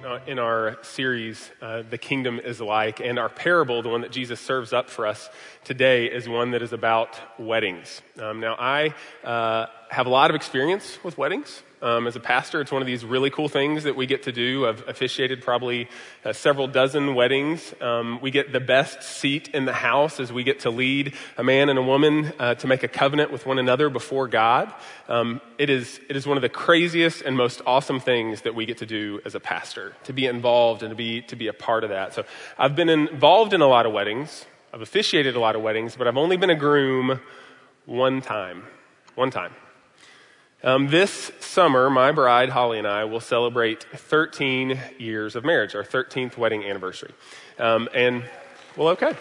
in our, in our series, uh, The Kingdom is Like, and our parable, the one that Jesus serves up for us today, is one that is about weddings. Um, now, I uh, have a lot of experience with weddings. Um, as a pastor, it's one of these really cool things that we get to do. I've officiated probably uh, several dozen weddings. Um, we get the best seat in the house as we get to lead a man and a woman uh, to make a covenant with one another before God. Um, it, is, it is one of the craziest and most awesome things that we get to do as a pastor, to be involved and to be, to be a part of that. So I've been involved in a lot of weddings. I've officiated a lot of weddings, but I've only been a groom one time. One time. Um, this summer, my bride, Holly, and I will celebrate 13 years of marriage, our 13th wedding anniversary. Um, and, well, okay.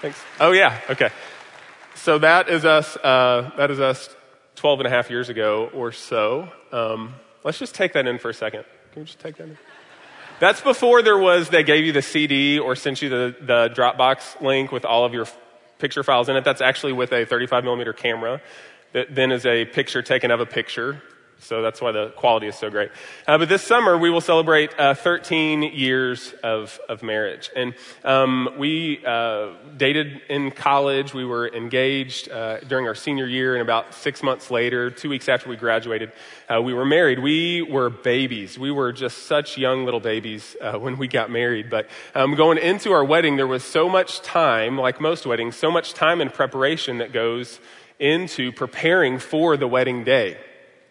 Thanks. Oh, yeah, okay. So that is us, uh, that is us 12 and a half years ago or so. Um, let's just take that in for a second. Can we just take that in? That's before there was, they gave you the CD or sent you the, the Dropbox link with all of your picture files in it. That's actually with a 35 millimeter camera that then is a picture taken of a picture. So that's why the quality is so great. Uh, but this summer, we will celebrate uh, 13 years of, of marriage. And um, we uh, dated in college. We were engaged uh, during our senior year, and about six months later, two weeks after we graduated, uh, we were married. We were babies. We were just such young little babies uh, when we got married. But um, going into our wedding, there was so much time, like most weddings, so much time and preparation that goes into preparing for the wedding day,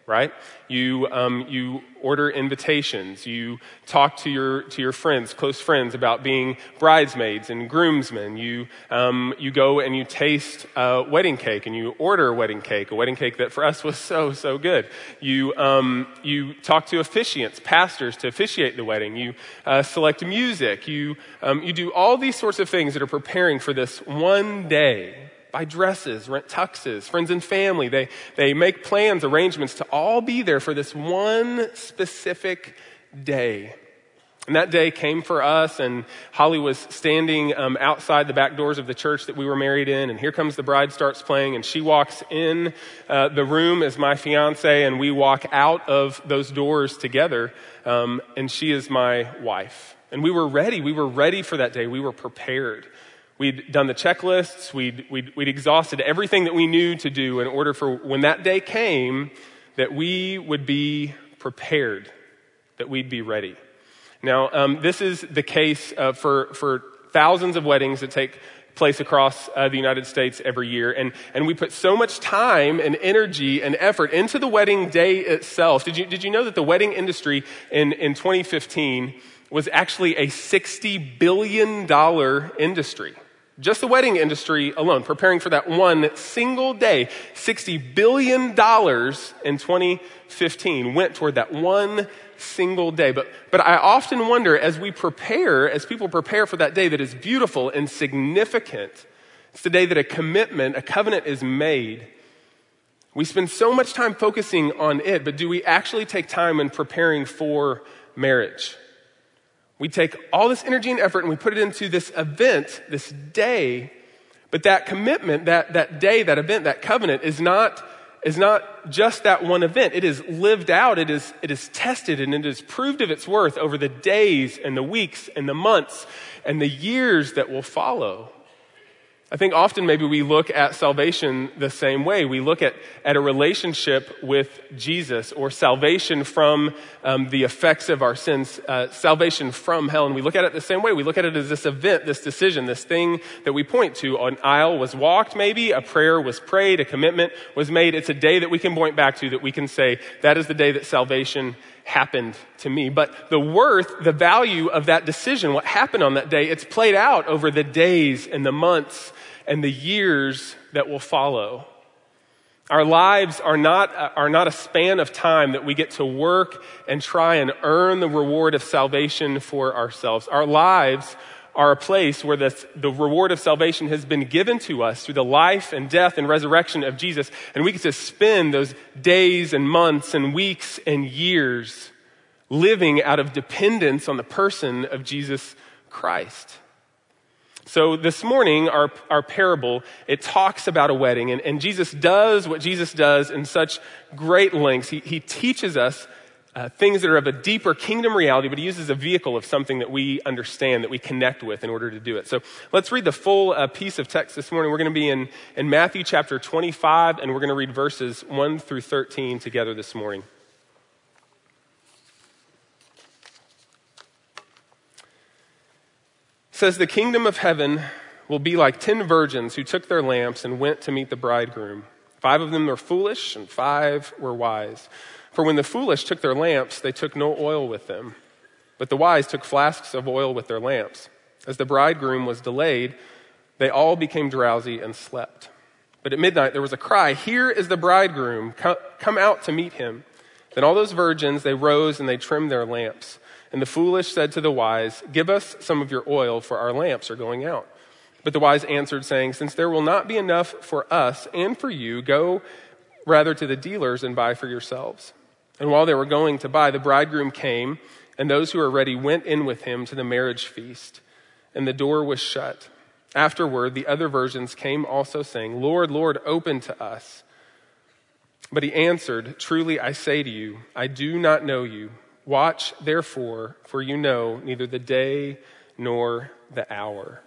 right? You, um, you order invitations. You talk to your, to your friends, close friends, about being bridesmaids and groomsmen. You, um, you go and you taste uh, wedding cake and you order a wedding cake, a wedding cake that for us was so, so good. You, um, you talk to officiants, pastors to officiate the wedding. You uh, select music. You, um, you do all these sorts of things that are preparing for this one day buy dresses, rent tuxes, friends and family. They, they make plans, arrangements to all be there for this one specific day. And that day came for us, and Holly was standing um, outside the back doors of the church that we were married in, and here comes the bride starts playing, and she walks in uh, the room as my fiance, and we walk out of those doors together, um, and she is my wife. And we were ready. We were ready for that day. We were prepared. We'd done the checklists, we'd, we'd, we'd exhausted everything that we knew to do in order for when that day came, that we would be prepared, that we'd be ready. Now, um, this is the case uh, for, for thousands of weddings that take place across uh, the United States every year. And, and we put so much time and energy and effort into the wedding day itself. Did you, did you know that the wedding industry in, in 2015 was actually a $60 billion industry? Just the wedding industry alone, preparing for that one single day, $60 billion in 2015 went toward that one single day. But, but I often wonder as we prepare, as people prepare for that day that is beautiful and significant, it's the day that a commitment, a covenant is made. We spend so much time focusing on it, but do we actually take time in preparing for marriage? We take all this energy and effort and we put it into this event, this day. But that commitment, that, that day, that event, that covenant is not, is not just that one event. It is lived out. It is, it is tested and it is proved of its worth over the days and the weeks and the months and the years that will follow. I think often maybe we look at salvation the same way. We look at, at a relationship with Jesus or salvation from um, the effects of our sins, uh, salvation from hell. And we look at it the same way. We look at it as this event, this decision, this thing that we point to. An aisle was walked, maybe, a prayer was prayed, a commitment was made. It's a day that we can point back to that we can say, that is the day that salvation happened to me. But the worth, the value of that decision, what happened on that day, it's played out over the days and the months and the years that will follow. Our lives are not, are not a span of time that we get to work and try and earn the reward of salvation for ourselves. Our lives are a place where the, the reward of salvation has been given to us through the life and death and resurrection of Jesus. And we get to spend those days and months and weeks and years living out of dependence on the person of Jesus Christ. So this morning, our, our parable, it talks about a wedding, and, and Jesus does what Jesus does in such great lengths. He, he teaches us uh, things that are of a deeper kingdom reality, but he uses a vehicle of something that we understand, that we connect with in order to do it. So let's read the full uh, piece of text this morning. We're going to be in, in Matthew chapter 25, and we're going to read verses 1 through 13 together this morning. It says, The kingdom of heaven will be like ten virgins who took their lamps and went to meet the bridegroom. Five of them were foolish, and five were wise. For when the foolish took their lamps, they took no oil with them. But the wise took flasks of oil with their lamps. As the bridegroom was delayed, they all became drowsy and slept. But at midnight there was a cry, Here is the bridegroom, come out to meet him. Then all those virgins, they rose and they trimmed their lamps. And the foolish said to the wise, Give us some of your oil, for our lamps are going out. But the wise answered, saying, Since there will not be enough for us and for you, go rather to the dealers and buy for yourselves. And while they were going to buy, the bridegroom came, and those who were ready went in with him to the marriage feast, and the door was shut. Afterward, the other virgins came also, saying, Lord, Lord, open to us. But he answered, Truly I say to you, I do not know you. Watch therefore, for you know neither the day nor the hour.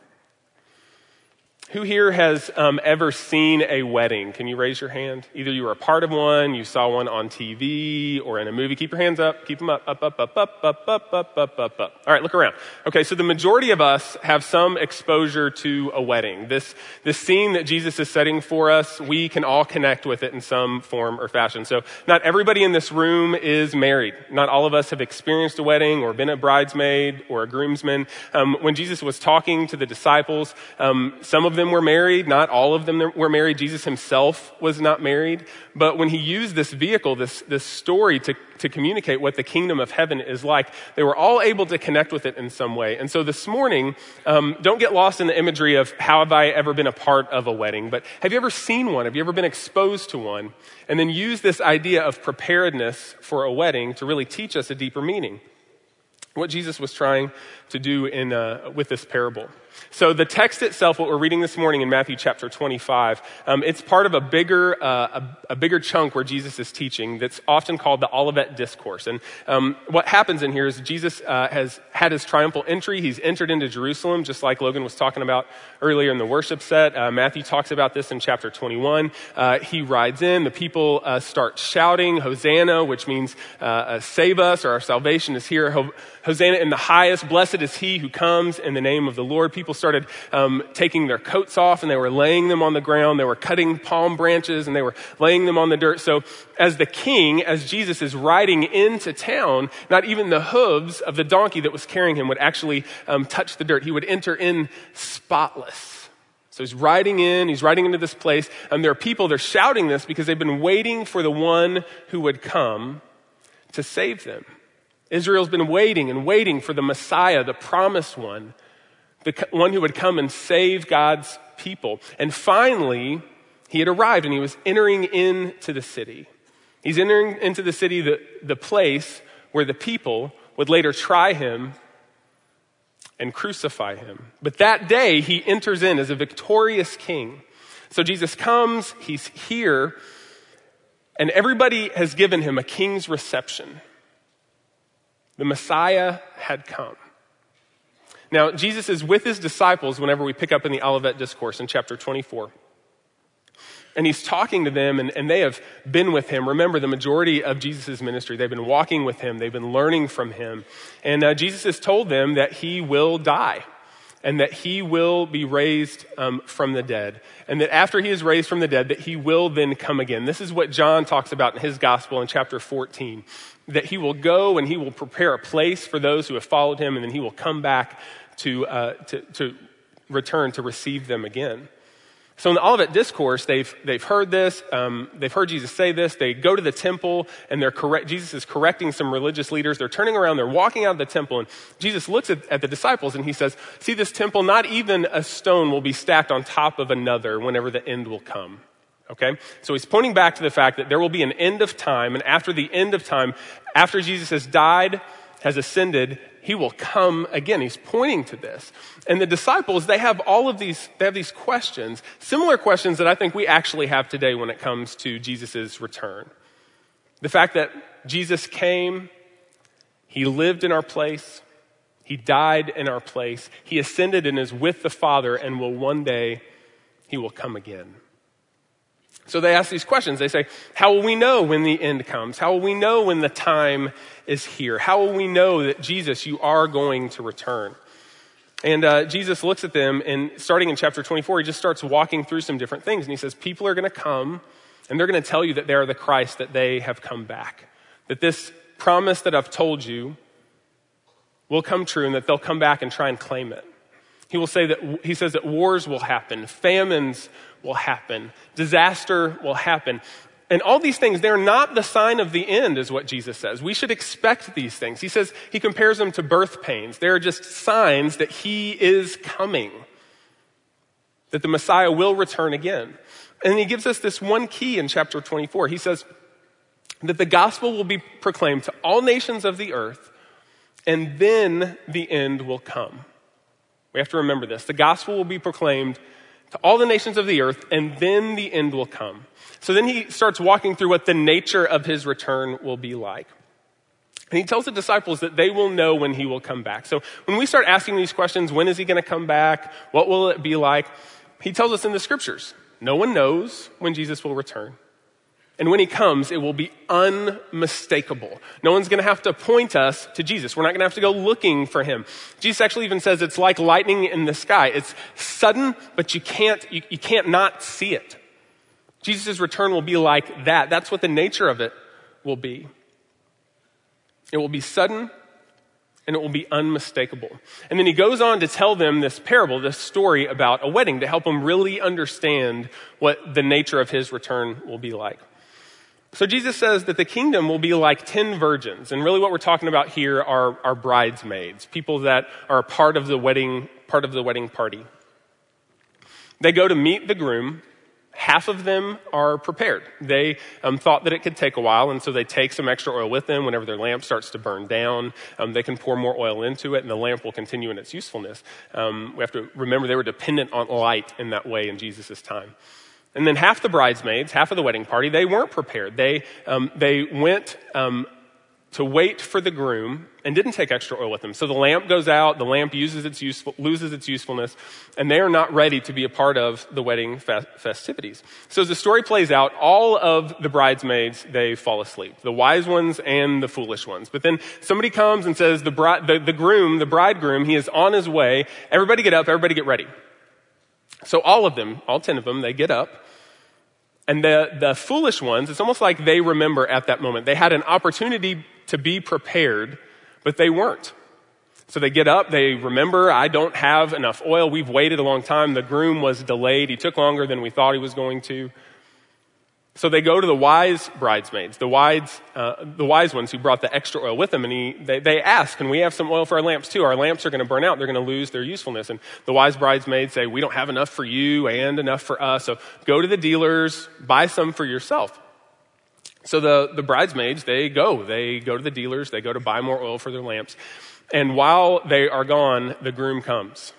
Who here has um, ever seen a wedding? Can you raise your hand? Either you were a part of one, you saw one on TV, or in a movie. Keep your hands up. Keep them up, up, up, up, up, up, up, up, up, up, up. All right, look around. Okay, so the majority of us have some exposure to a wedding. This, this scene that Jesus is setting for us, we can all connect with it in some form or fashion. So not everybody in this room is married. Not all of us have experienced a wedding or been a bridesmaid or a groomsman. Um, when Jesus was talking to the disciples, um, some of them were married, not all of them were married. Jesus himself was not married. But when he used this vehicle, this, this story to, to communicate what the kingdom of heaven is like, they were all able to connect with it in some way. And so this morning, um, don't get lost in the imagery of how have I ever been a part of a wedding, but have you ever seen one? Have you ever been exposed to one? And then use this idea of preparedness for a wedding to really teach us a deeper meaning. What Jesus was trying to do in, uh, with this parable. So the text itself, what we're reading this morning in Matthew chapter 25, um, it's part of a bigger, uh, a, a, bigger chunk where Jesus is teaching that's often called the Olivet Discourse. And um, what happens in here is Jesus uh, has had his triumphal entry. He's entered into Jerusalem, just like Logan was talking about earlier in the worship set. Uh, Matthew talks about this in chapter 21. Uh, he rides in. The people uh, start shouting, Hosanna, which means uh, save us or our salvation is here. Hosanna in the highest. Blessed is he who comes in the name of the Lord. People started um, taking their coats off and they were laying them on the ground. They were cutting palm branches and they were laying them on the dirt. So as the king, as Jesus is riding into town, not even the hooves of the donkey that was carrying him would actually um, touch the dirt. He would enter in spotless. So he's riding in, he's riding into this place, and there are people, they're shouting this because they've been waiting for the one who would come to save them. Israel's been waiting and waiting for the Messiah, the promised one, the one who would come and save God's people. And finally, he had arrived and he was entering into the city. He's entering into the city, the, the place where the people would later try him and crucify him. But that day, he enters in as a victorious king. So Jesus comes, he's here, and everybody has given him a king's reception. The Messiah had come. Now, Jesus is with his disciples whenever we pick up in the Olivet Discourse in chapter 24. And he's talking to them, and, and they have been with him. Remember, the majority of Jesus' ministry, they've been walking with him, they've been learning from him. And uh, Jesus has told them that he will die and that he will be raised um, from the dead. And that after he is raised from the dead, that he will then come again. This is what John talks about in his gospel in chapter 14 that he will go and he will prepare a place for those who have followed him, and then he will come back to, uh, to, to return to receive them again. So in the Olivet Discourse, they've, they've heard this, um, they've heard Jesus say this, they go to the temple and they're correct, Jesus is correcting some religious leaders, they're turning around, they're walking out of the temple, and Jesus looks at, at the disciples and he says, see this temple, not even a stone will be stacked on top of another whenever the end will come. Okay? So he's pointing back to the fact that there will be an end of time, and after the end of time, after Jesus has died, has ascended, he will come again. He's pointing to this. And the disciples, they have all of these, they have these questions, similar questions that I think we actually have today when it comes to Jesus' return. The fact that Jesus came, He lived in our place. He died in our place. He ascended and is with the Father and will one day, he will come again. So they ask these questions. They say, How will we know when the end comes? How will we know when the time is here? How will we know that Jesus, you are going to return? And uh, Jesus looks at them, and starting in chapter 24, he just starts walking through some different things. And he says, People are going to come, and they're going to tell you that they are the Christ, that they have come back. That this promise that I've told you will come true, and that they'll come back and try and claim it. He will say that, he says that wars will happen, famines will happen, disaster will happen. And all these things, they're not the sign of the end, is what Jesus says. We should expect these things. He says, he compares them to birth pains. They're just signs that he is coming, that the Messiah will return again. And he gives us this one key in chapter 24. He says that the gospel will be proclaimed to all nations of the earth, and then the end will come. We have to remember this. The gospel will be proclaimed to all the nations of the earth, and then the end will come. So then he starts walking through what the nature of his return will be like. And he tells the disciples that they will know when he will come back. So when we start asking these questions, when is he going to come back? What will it be like? He tells us in the scriptures no one knows when Jesus will return. And when he comes, it will be unmistakable. No one's going to have to point us to Jesus. We're not going to have to go looking for him. Jesus actually even says it's like lightning in the sky. It's sudden, but you can't, you, you can't not see it. Jesus' return will be like that. That's what the nature of it will be. It will be sudden and it will be unmistakable. And then he goes on to tell them this parable, this story about a wedding to help them really understand what the nature of his return will be like. So Jesus says that the kingdom will be like 10 virgins. And really what we're talking about here are, are bridesmaids, people that are part of the wedding, part of the wedding party. They go to meet the groom. Half of them are prepared. They um, thought that it could take a while, and so they take some extra oil with them. Whenever their lamp starts to burn down, um, they can pour more oil into it, and the lamp will continue in its usefulness. Um, we have to remember they were dependent on light in that way in Jesus' time. And then half the bridesmaids, half of the wedding party, they weren't prepared. They, um, they went um, to wait for the groom and didn't take extra oil with them. So the lamp goes out, the lamp uses its useful, loses its usefulness, and they are not ready to be a part of the wedding fe- festivities. So as the story plays out, all of the bridesmaids, they fall asleep. The wise ones and the foolish ones. But then somebody comes and says, the, bride, the, the groom, the bridegroom, he is on his way. Everybody get up, everybody get ready. So all of them, all ten of them, they get up and the, the foolish ones, it's almost like they remember at that moment. They had an opportunity to be prepared, but they weren't. So they get up, they remember, I don't have enough oil. We've waited a long time. The groom was delayed. He took longer than we thought he was going to. So they go to the wise bridesmaids, the wise, uh, the wise ones who brought the extra oil with them, and he, they, they ask, Can we have some oil for our lamps too? Our lamps are going to burn out. They're going to lose their usefulness. And the wise bridesmaids say, We don't have enough for you and enough for us. So go to the dealers, buy some for yourself. So the, the bridesmaids, they go. They go to the dealers, they go to buy more oil for their lamps. And while they are gone, the groom comes.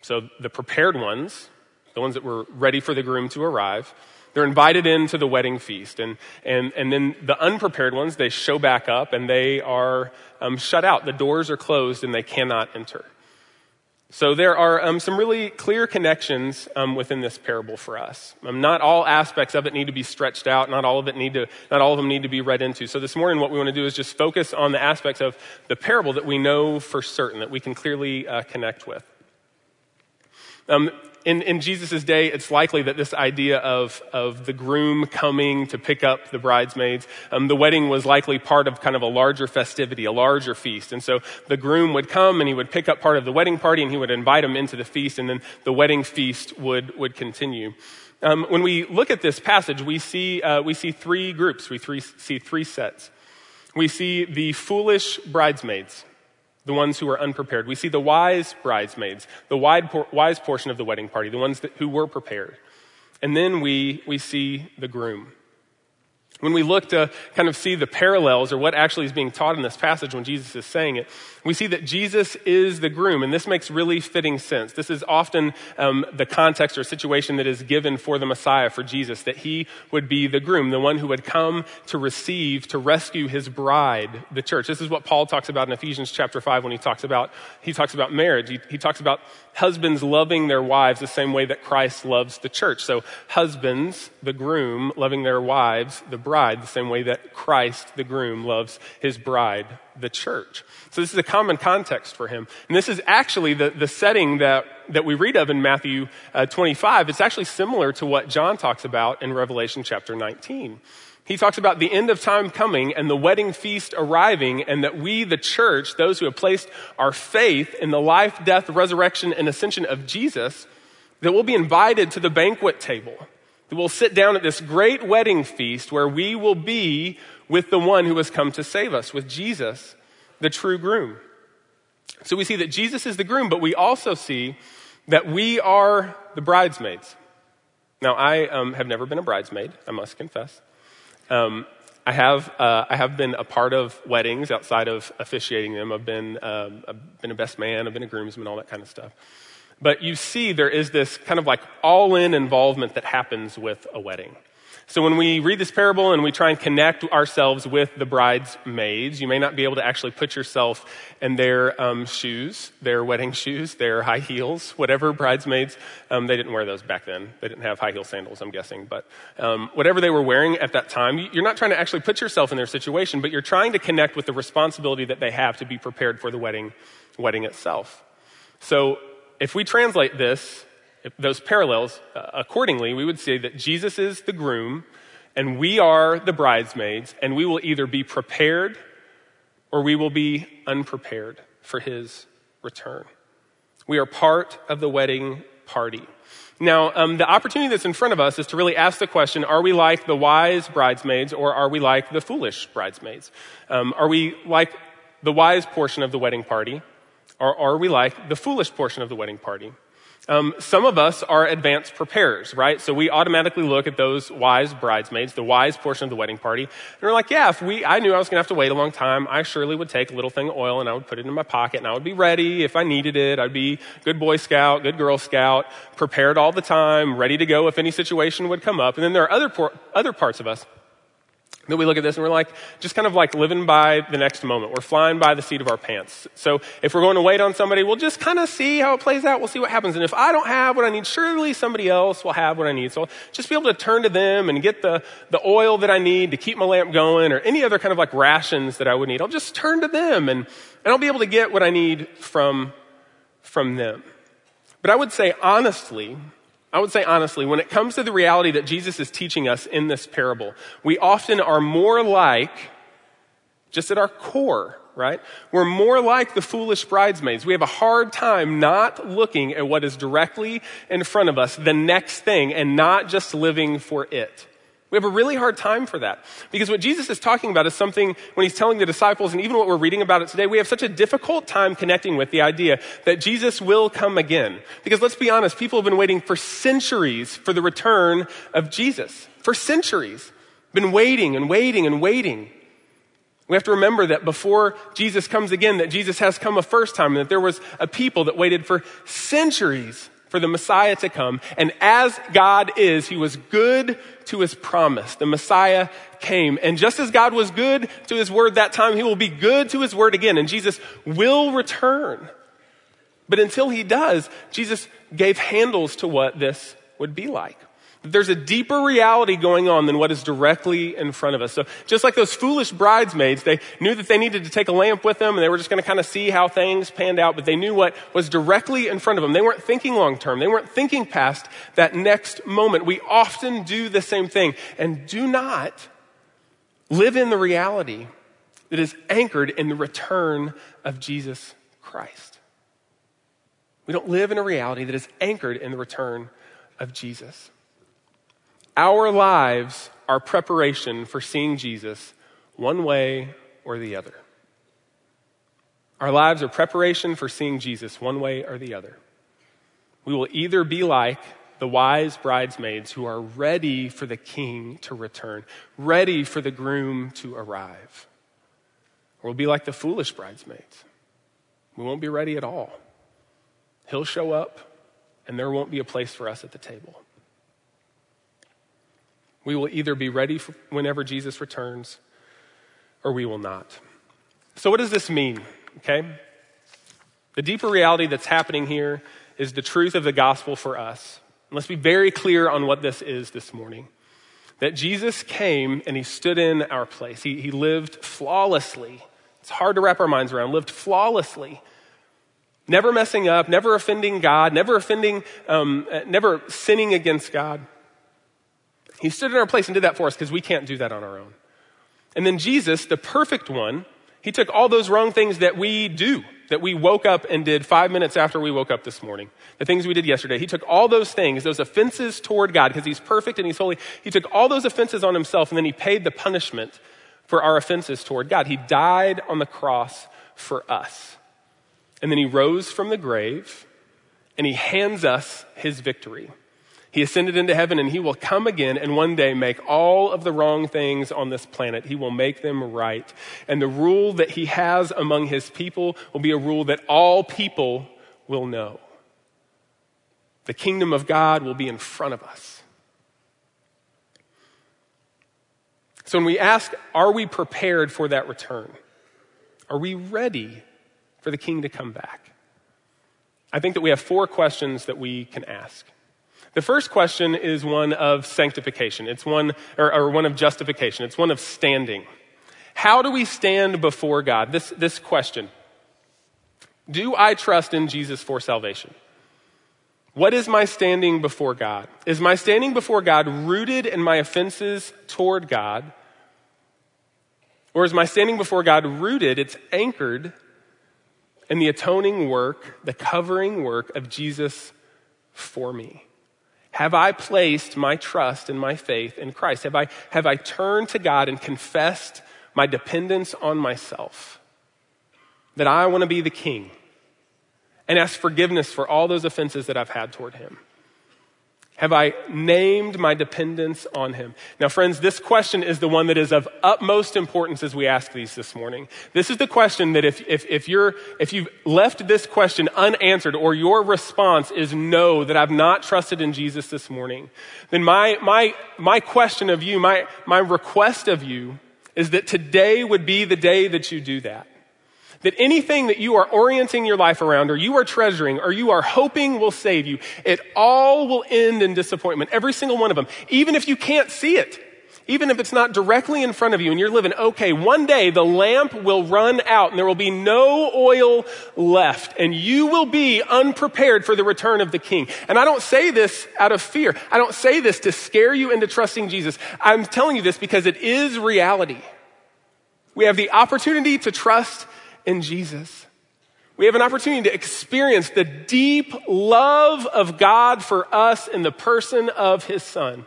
So the prepared ones, the ones that were ready for the groom to arrive, they're invited into the wedding feast. And, and, and then the unprepared ones, they show back up and they are um, shut out. The doors are closed and they cannot enter. So there are um, some really clear connections um, within this parable for us. Um, not all aspects of it need to be stretched out. Not all of it need to. Not all of them need to be read into. So this morning, what we want to do is just focus on the aspects of the parable that we know for certain that we can clearly uh, connect with. In, in Jesus' day, it's likely that this idea of, of the groom coming to pick up the bridesmaids, um, the wedding was likely part of kind of a larger festivity, a larger feast. And so the groom would come and he would pick up part of the wedding party and he would invite them into the feast, and then the wedding feast would, would continue. Um, when we look at this passage, we see, uh, we see three groups, we three, see three sets. We see the foolish bridesmaids the ones who are unprepared. We see the wise bridesmaids, the wise portion of the wedding party, the ones that, who were prepared. And then we, we see the groom. When we look to kind of see the parallels or what actually is being taught in this passage when Jesus is saying it, we see that Jesus is the groom, and this makes really fitting sense. This is often um, the context or situation that is given for the Messiah, for Jesus, that he would be the groom, the one who would come to receive, to rescue his bride, the church. This is what Paul talks about in Ephesians chapter 5 when he talks about, he talks about marriage. He, he talks about husbands loving their wives the same way that Christ loves the church. So husbands, the groom, loving their wives, the bride, the same way that Christ, the groom, loves his bride, the church. So this is a common context for him. And this is actually the, the setting that, that we read of in Matthew uh, 25. It's actually similar to what John talks about in Revelation chapter 19. He talks about the end of time coming and the wedding feast arriving, and that we, the church, those who have placed our faith in the life, death, resurrection, and ascension of Jesus, that we'll be invited to the banquet table. We'll sit down at this great wedding feast where we will be with the one who has come to save us, with Jesus, the true groom. So we see that Jesus is the groom, but we also see that we are the bridesmaids. Now, I um, have never been a bridesmaid, I must confess. Um, I have, uh, I have been a part of weddings outside of officiating them. I've been, um, I've been a best man, I've been a groomsman, all that kind of stuff. But you see, there is this kind of like all in involvement that happens with a wedding. So when we read this parable and we try and connect ourselves with the bridesmaids, you may not be able to actually put yourself in their um, shoes, their wedding shoes, their high heels, whatever bridesmaids. Um, they didn't wear those back then. They didn't have high heel sandals, I'm guessing. But um, whatever they were wearing at that time, you're not trying to actually put yourself in their situation, but you're trying to connect with the responsibility that they have to be prepared for the wedding, wedding itself. So if we translate this those parallels, uh, accordingly, we would say that Jesus is the groom and we are the bridesmaids, and we will either be prepared or we will be unprepared for his return. We are part of the wedding party. Now, um, the opportunity that's in front of us is to really ask the question are we like the wise bridesmaids or are we like the foolish bridesmaids? Um, are we like the wise portion of the wedding party or are we like the foolish portion of the wedding party? Um, some of us are advanced preparers, right? So we automatically look at those wise bridesmaids, the wise portion of the wedding party, and we're like, yeah, if we, I knew I was going to have to wait a long time, I surely would take a little thing of oil and I would put it in my pocket and I would be ready if I needed it. I'd be good Boy Scout, good Girl Scout, prepared all the time, ready to go if any situation would come up. And then there are other, por- other parts of us that we look at this and we're like, just kind of like living by the next moment. We're flying by the seat of our pants. So if we're going to wait on somebody, we'll just kind of see how it plays out. We'll see what happens. And if I don't have what I need, surely somebody else will have what I need. So I'll just be able to turn to them and get the, the oil that I need to keep my lamp going or any other kind of like rations that I would need. I'll just turn to them and, and I'll be able to get what I need from, from them. But I would say honestly, I would say honestly, when it comes to the reality that Jesus is teaching us in this parable, we often are more like, just at our core, right? We're more like the foolish bridesmaids. We have a hard time not looking at what is directly in front of us, the next thing, and not just living for it. We have a really hard time for that. Because what Jesus is talking about is something when he's telling the disciples, and even what we're reading about it today, we have such a difficult time connecting with the idea that Jesus will come again. Because let's be honest, people have been waiting for centuries for the return of Jesus. For centuries. Been waiting and waiting and waiting. We have to remember that before Jesus comes again, that Jesus has come a first time, and that there was a people that waited for centuries for the Messiah to come. And as God is, He was good to His promise. The Messiah came. And just as God was good to His word that time, He will be good to His word again. And Jesus will return. But until He does, Jesus gave handles to what this would be like. There's a deeper reality going on than what is directly in front of us. So just like those foolish bridesmaids, they knew that they needed to take a lamp with them and they were just going to kind of see how things panned out, but they knew what was directly in front of them. They weren't thinking long term. They weren't thinking past that next moment. We often do the same thing and do not live in the reality that is anchored in the return of Jesus Christ. We don't live in a reality that is anchored in the return of Jesus. Our lives are preparation for seeing Jesus one way or the other. Our lives are preparation for seeing Jesus one way or the other. We will either be like the wise bridesmaids who are ready for the king to return, ready for the groom to arrive. Or we'll be like the foolish bridesmaids. We won't be ready at all. He'll show up, and there won't be a place for us at the table. We will either be ready whenever Jesus returns, or we will not. So, what does this mean? Okay? The deeper reality that's happening here is the truth of the gospel for us. let's be very clear on what this is this morning. That Jesus came and he stood in our place. He, he lived flawlessly. It's hard to wrap our minds around. Lived flawlessly. Never messing up, never offending God, never offending, um, never sinning against God. He stood in our place and did that for us because we can't do that on our own. And then Jesus, the perfect one, he took all those wrong things that we do, that we woke up and did five minutes after we woke up this morning, the things we did yesterday. He took all those things, those offenses toward God, because he's perfect and he's holy. He took all those offenses on himself and then he paid the punishment for our offenses toward God. He died on the cross for us. And then he rose from the grave and he hands us his victory. He ascended into heaven and he will come again and one day make all of the wrong things on this planet. He will make them right. And the rule that he has among his people will be a rule that all people will know. The kingdom of God will be in front of us. So when we ask, are we prepared for that return? Are we ready for the king to come back? I think that we have four questions that we can ask. The first question is one of sanctification. It's one, or, or, one of justification. It's one of standing. How do we stand before God? This, this question. Do I trust in Jesus for salvation? What is my standing before God? Is my standing before God rooted in my offenses toward God? Or is my standing before God rooted, it's anchored in the atoning work, the covering work of Jesus for me? Have I placed my trust and my faith in Christ? Have I, have I turned to God and confessed my dependence on myself? That I want to be the king and ask forgiveness for all those offenses that I've had toward him? Have I named my dependence on him? Now, friends, this question is the one that is of utmost importance as we ask these this morning. This is the question that if, if, if you're, if you've left this question unanswered or your response is no, that I've not trusted in Jesus this morning, then my, my, my question of you, my, my request of you is that today would be the day that you do that that anything that you are orienting your life around or you are treasuring or you are hoping will save you, it all will end in disappointment. Every single one of them. Even if you can't see it. Even if it's not directly in front of you and you're living okay, one day the lamp will run out and there will be no oil left and you will be unprepared for the return of the king. And I don't say this out of fear. I don't say this to scare you into trusting Jesus. I'm telling you this because it is reality. We have the opportunity to trust in Jesus. We have an opportunity to experience the deep love of God for us in the person of his son.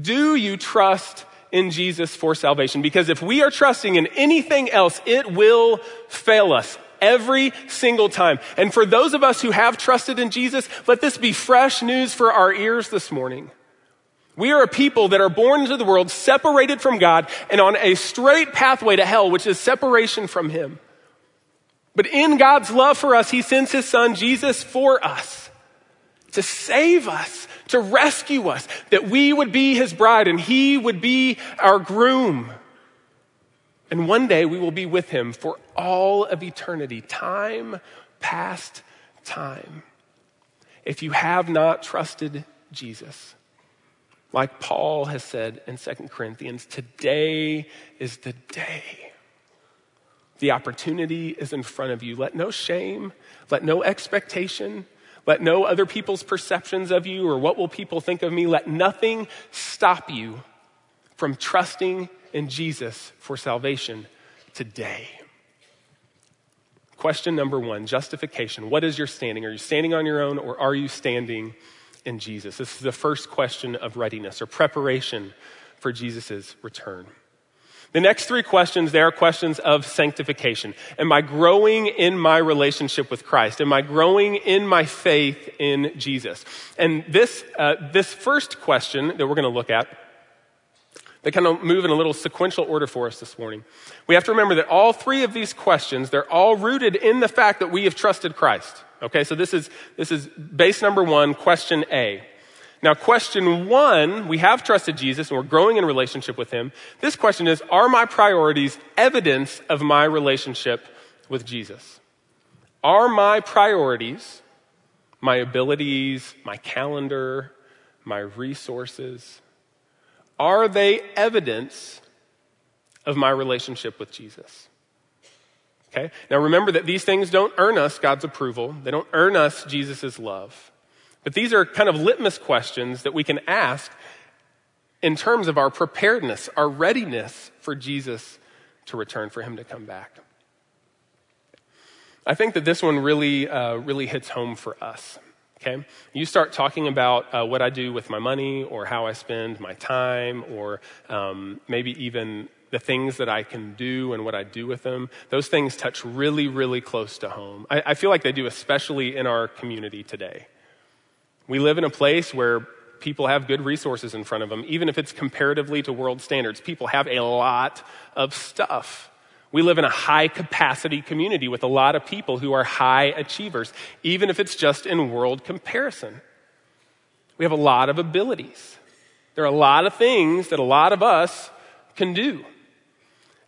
Do you trust in Jesus for salvation? Because if we are trusting in anything else, it will fail us every single time. And for those of us who have trusted in Jesus, let this be fresh news for our ears this morning. We are a people that are born into the world separated from God and on a straight pathway to hell, which is separation from Him. But in God's love for us, He sends His Son, Jesus, for us to save us, to rescue us, that we would be His bride and He would be our groom. And one day we will be with Him for all of eternity, time past time. If you have not trusted Jesus, like Paul has said in 2 Corinthians, today is the day. The opportunity is in front of you. Let no shame, let no expectation, let no other people's perceptions of you or what will people think of me, let nothing stop you from trusting in Jesus for salvation today. Question number one justification. What is your standing? Are you standing on your own or are you standing in Jesus? This is the first question of readiness or preparation for Jesus' return. The next three questions, they are questions of sanctification. Am I growing in my relationship with Christ? Am I growing in my faith in Jesus? And this, uh, this first question that we're going to look at, they kind of move in a little sequential order for us this morning. We have to remember that all three of these questions, they're all rooted in the fact that we have trusted Christ. Okay, so this is, this is base number one, question A. Now, question one, we have trusted Jesus and we're growing in relationship with him. This question is, are my priorities evidence of my relationship with Jesus? Are my priorities, my abilities, my calendar, my resources, are they evidence of my relationship with Jesus? Okay? Now remember that these things don't earn us God's approval. They don't earn us Jesus' love. But these are kind of litmus questions that we can ask in terms of our preparedness, our readiness for Jesus to return, for him to come back. I think that this one really, uh, really hits home for us. Okay? You start talking about uh, what I do with my money or how I spend my time or um, maybe even the things that I can do and what I do with them. Those things touch really, really close to home. I, I feel like they do, especially in our community today. We live in a place where people have good resources in front of them, even if it's comparatively to world standards. People have a lot of stuff. We live in a high capacity community with a lot of people who are high achievers, even if it's just in world comparison. We have a lot of abilities. There are a lot of things that a lot of us can do.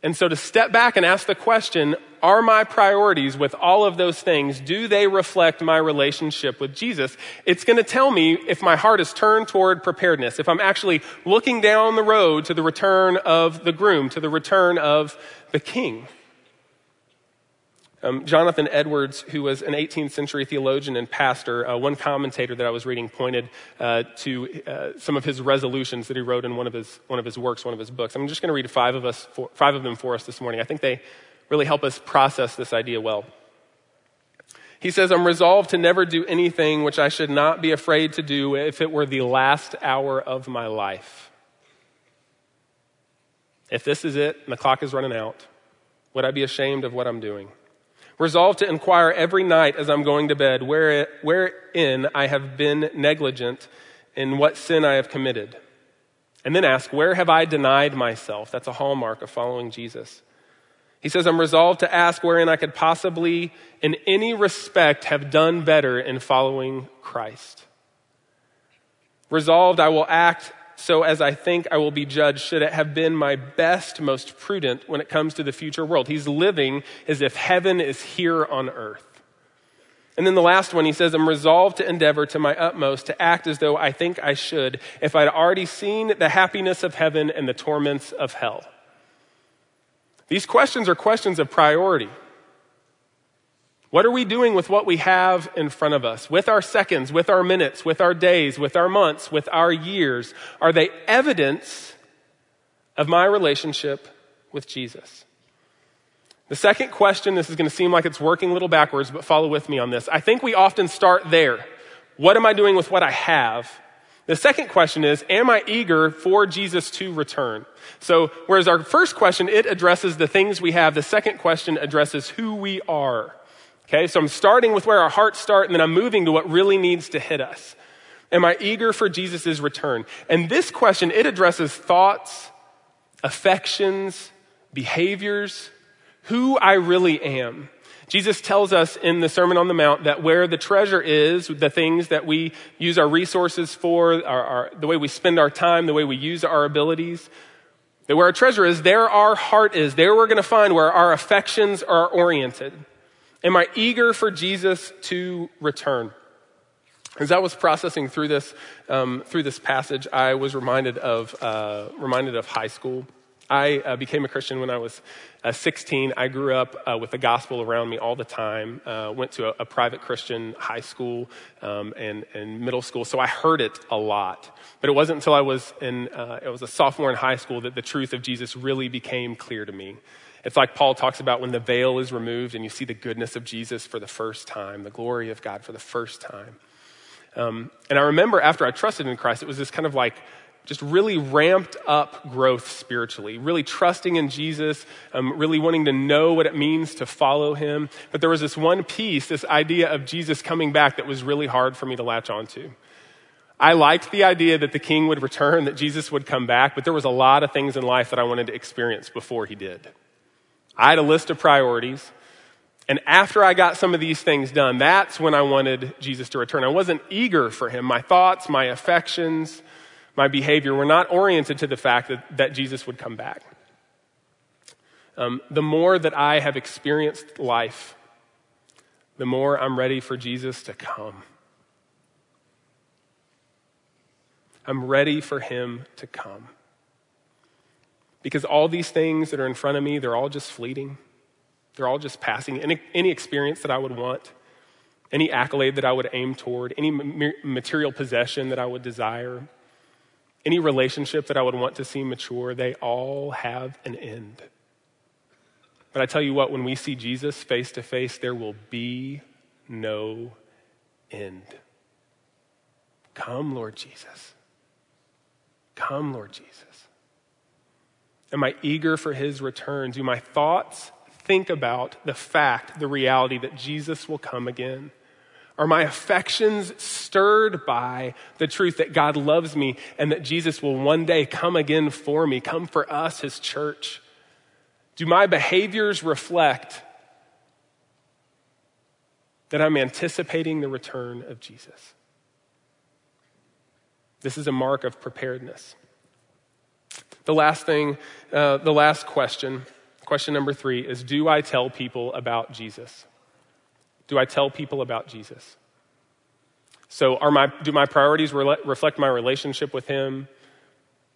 And so to step back and ask the question, are my priorities with all of those things, do they reflect my relationship with Jesus? It's going to tell me if my heart is turned toward preparedness, if I'm actually looking down the road to the return of the groom, to the return of the king. Um, Jonathan Edwards, who was an 18th century theologian and pastor, uh, one commentator that I was reading pointed uh, to uh, some of his resolutions that he wrote in one of his, one of his works, one of his books. I'm just going to read five of, us for, five of them for us this morning. I think they really help us process this idea well. He says, I'm resolved to never do anything which I should not be afraid to do if it were the last hour of my life. If this is it and the clock is running out, would I be ashamed of what I'm doing? Resolve to inquire every night as I'm going to bed where, wherein I have been negligent, in what sin I have committed. And then ask, where have I denied myself? That's a hallmark of following Jesus. He says, I'm resolved to ask wherein I could possibly, in any respect, have done better in following Christ. Resolved, I will act so as I think I will be judged, should it have been my best, most prudent when it comes to the future world. He's living as if heaven is here on earth. And then the last one, he says, I'm resolved to endeavor to my utmost to act as though I think I should if I'd already seen the happiness of heaven and the torments of hell. These questions are questions of priority. What are we doing with what we have in front of us? With our seconds, with our minutes, with our days, with our months, with our years? Are they evidence of my relationship with Jesus? The second question, this is going to seem like it's working a little backwards, but follow with me on this. I think we often start there. What am I doing with what I have? The second question is, am I eager for Jesus to return? So, whereas our first question, it addresses the things we have, the second question addresses who we are. Okay, so I'm starting with where our hearts start, and then I'm moving to what really needs to hit us. Am I eager for Jesus' return? And this question, it addresses thoughts, affections, behaviors, who I really am. Jesus tells us in the Sermon on the Mount that where the treasure is, the things that we use our resources for, our, our, the way we spend our time, the way we use our abilities, that where our treasure is, there our heart is. There we're going to find where our affections are oriented. Am I eager for Jesus to return? As I was processing through this, um, through this passage, I was reminded of, uh, reminded of high school. I uh, became a Christian when I was uh, 16. I grew up uh, with the gospel around me all the time. Uh, went to a, a, private Christian high school um, and, and, middle school, so I heard it a lot. But it wasn't until I was in, uh, it was a sophomore in high school that the truth of Jesus really became clear to me. It's like Paul talks about when the veil is removed and you see the goodness of Jesus for the first time, the glory of God for the first time. Um, and I remember after I trusted in Christ, it was this kind of like just really ramped up growth spiritually, really trusting in Jesus, um, really wanting to know what it means to follow him. But there was this one piece, this idea of Jesus coming back, that was really hard for me to latch onto. I liked the idea that the king would return, that Jesus would come back, but there was a lot of things in life that I wanted to experience before he did. I had a list of priorities. And after I got some of these things done, that's when I wanted Jesus to return. I wasn't eager for him. My thoughts, my affections, my behavior were not oriented to the fact that, that Jesus would come back. Um, the more that I have experienced life, the more I'm ready for Jesus to come. I'm ready for him to come. Because all these things that are in front of me, they're all just fleeting. They're all just passing. Any, any experience that I would want, any accolade that I would aim toward, any material possession that I would desire, any relationship that I would want to see mature, they all have an end. But I tell you what, when we see Jesus face to face, there will be no end. Come, Lord Jesus. Come, Lord Jesus. Am I eager for his return? Do my thoughts think about the fact, the reality that Jesus will come again? Are my affections stirred by the truth that God loves me and that Jesus will one day come again for me, come for us, his church? Do my behaviors reflect that I'm anticipating the return of Jesus? This is a mark of preparedness. The last thing, uh, the last question, question number three, is Do I tell people about Jesus? Do I tell people about Jesus? So, are my, do my priorities re- reflect my relationship with Him?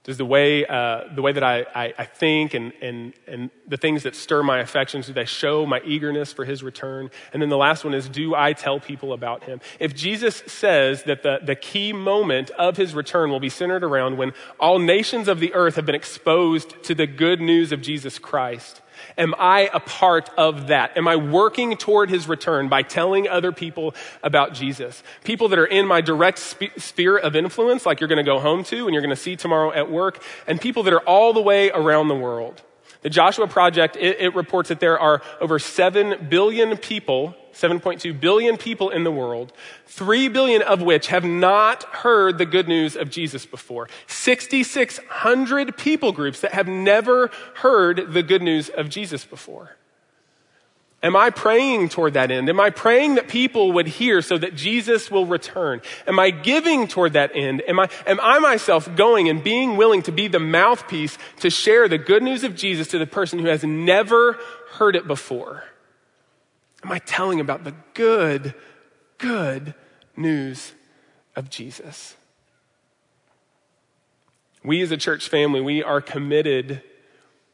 Does the way, uh, the way that I, I, I, think and, and, and the things that stir my affections, do they show my eagerness for his return? And then the last one is, do I tell people about him? If Jesus says that the, the key moment of his return will be centered around when all nations of the earth have been exposed to the good news of Jesus Christ, Am I a part of that? Am I working toward his return by telling other people about Jesus? People that are in my direct sp- sphere of influence, like you're going to go home to and you're going to see tomorrow at work, and people that are all the way around the world. The Joshua Project, it, it reports that there are over 7 billion people 7.2 billion people in the world, 3 billion of which have not heard the good news of Jesus before. 6,600 people groups that have never heard the good news of Jesus before. Am I praying toward that end? Am I praying that people would hear so that Jesus will return? Am I giving toward that end? Am I, am I myself going and being willing to be the mouthpiece to share the good news of Jesus to the person who has never heard it before? Am I telling about the good, good news of Jesus? We as a church family, we are committed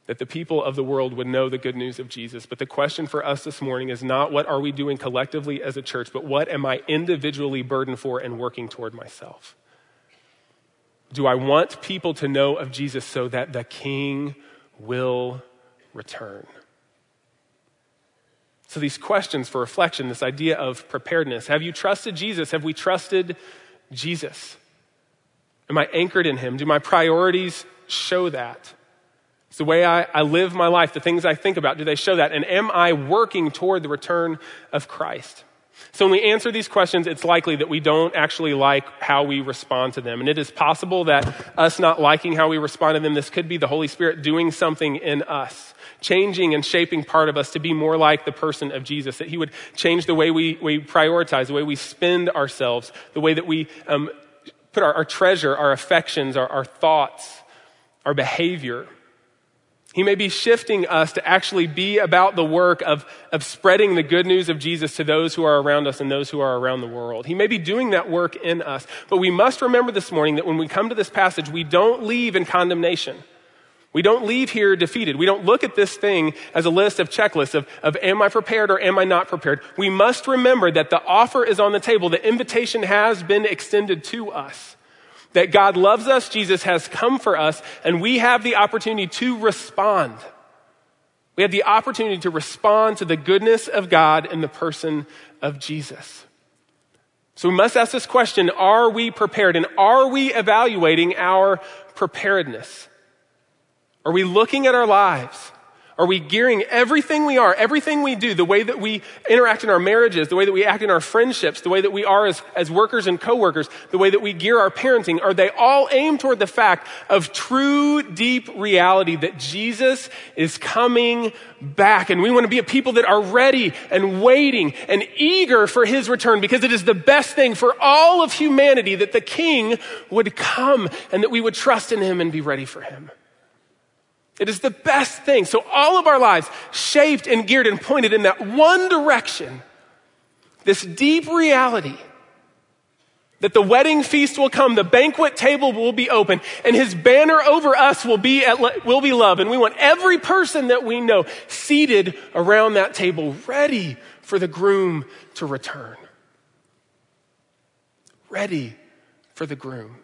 that the people of the world would know the good news of Jesus. But the question for us this morning is not what are we doing collectively as a church, but what am I individually burdened for and working toward myself? Do I want people to know of Jesus so that the King will return? So, these questions for reflection, this idea of preparedness have you trusted Jesus? Have we trusted Jesus? Am I anchored in Him? Do my priorities show that? It's the way I, I live my life, the things I think about, do they show that? And am I working toward the return of Christ? So when we answer these questions, it's likely that we don't actually like how we respond to them. And it is possible that us not liking how we respond to them, this could be the Holy Spirit doing something in us changing and shaping part of us to be more like the person of Jesus, that He would change the way we, we prioritize, the way we spend ourselves, the way that we um, put our, our, treasure, our affections, our, our thoughts, our behavior. He may be shifting us to actually be about the work of, of spreading the good news of Jesus to those who are around us and those who are around the world. He may be doing that work in us. But we must remember this morning that when we come to this passage, we don't leave in condemnation. We don't leave here defeated. We don't look at this thing as a list of checklists of, of am I prepared or am I not prepared. We must remember that the offer is on the table. The invitation has been extended to us. That God loves us, Jesus has come for us, and we have the opportunity to respond. We have the opportunity to respond to the goodness of God in the person of Jesus. So we must ask this question Are we prepared? And are we evaluating our preparedness? Are we looking at our lives? Are we gearing everything we are, everything we do, the way that we interact in our marriages, the way that we act in our friendships, the way that we are as, as workers and coworkers, the way that we gear our parenting, are they all aimed toward the fact of true, deep reality that Jesus is coming back? And we want to be a people that are ready and waiting and eager for his return because it is the best thing for all of humanity that the king would come and that we would trust in him and be ready for him. It is the best thing. So all of our lives shaped and geared and pointed in that one direction. This deep reality that the wedding feast will come, the banquet table will be open, and his banner over us will be, at, will be love. And we want every person that we know seated around that table, ready for the groom to return. Ready for the groom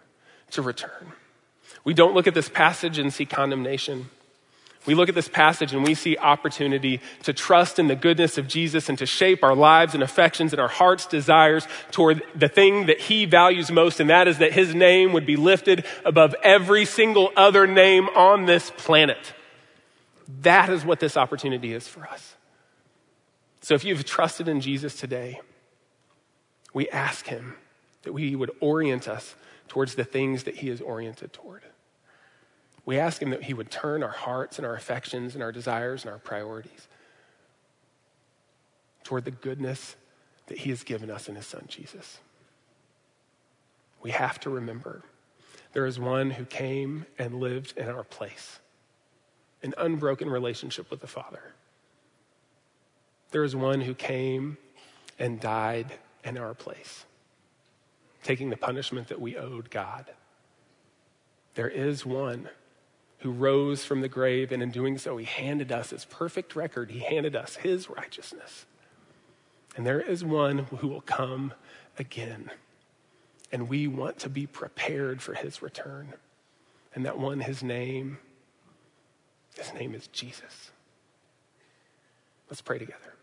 to return. We don't look at this passage and see condemnation. We look at this passage and we see opportunity to trust in the goodness of Jesus and to shape our lives and affections and our heart's desires toward the thing that he values most, and that is that his name would be lifted above every single other name on this planet. That is what this opportunity is for us. So if you've trusted in Jesus today, we ask him that we would orient us towards the things that he is oriented toward. We ask Him that He would turn our hearts and our affections and our desires and our priorities toward the goodness that He has given us in His Son, Jesus. We have to remember there is one who came and lived in our place, an unbroken relationship with the Father. There is one who came and died in our place, taking the punishment that we owed God. There is one who rose from the grave, and in doing so, he handed us his perfect record. He handed us his righteousness. And there is one who will come again. And we want to be prepared for his return. And that one, his name, his name is Jesus. Let's pray together.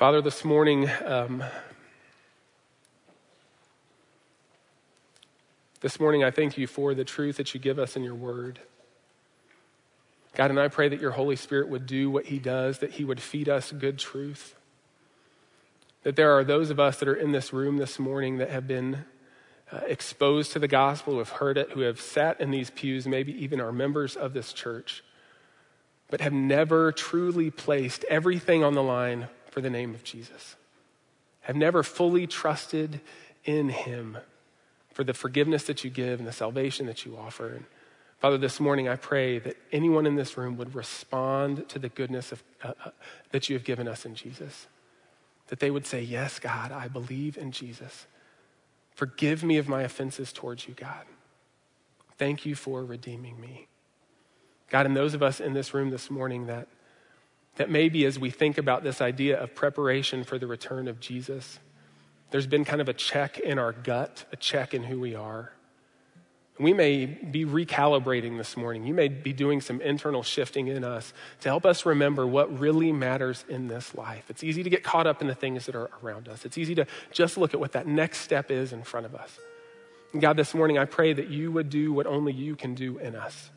Father, this morning, um, this morning, I thank you for the truth that you give us in your word. God, and I pray that your Holy Spirit would do what he does, that he would feed us good truth. That there are those of us that are in this room this morning that have been uh, exposed to the gospel, who have heard it, who have sat in these pews, maybe even are members of this church, but have never truly placed everything on the line for the name of Jesus, have never fully trusted in him for the forgiveness that you give and the salvation that you offer. And Father, this morning I pray that anyone in this room would respond to the goodness of, uh, uh, that you have given us in Jesus. That they would say, Yes, God, I believe in Jesus. Forgive me of my offenses towards you, God. Thank you for redeeming me. God, and those of us in this room this morning that that maybe as we think about this idea of preparation for the return of Jesus, there's been kind of a check in our gut, a check in who we are. We may be recalibrating this morning. You may be doing some internal shifting in us to help us remember what really matters in this life. It's easy to get caught up in the things that are around us. It's easy to just look at what that next step is in front of us. And God, this morning I pray that you would do what only you can do in us.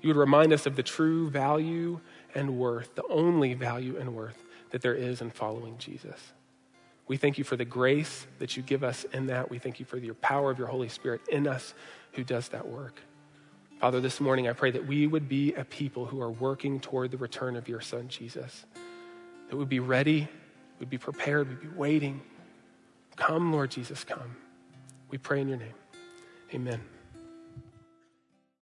You would remind us of the true value and worth, the only value and worth that there is in following Jesus. We thank you for the grace that you give us in that. We thank you for your power of your Holy Spirit in us who does that work. Father, this morning I pray that we would be a people who are working toward the return of your Son, Jesus. That we'd be ready, we'd be prepared, we'd be waiting. Come, Lord Jesus, come. We pray in your name. Amen.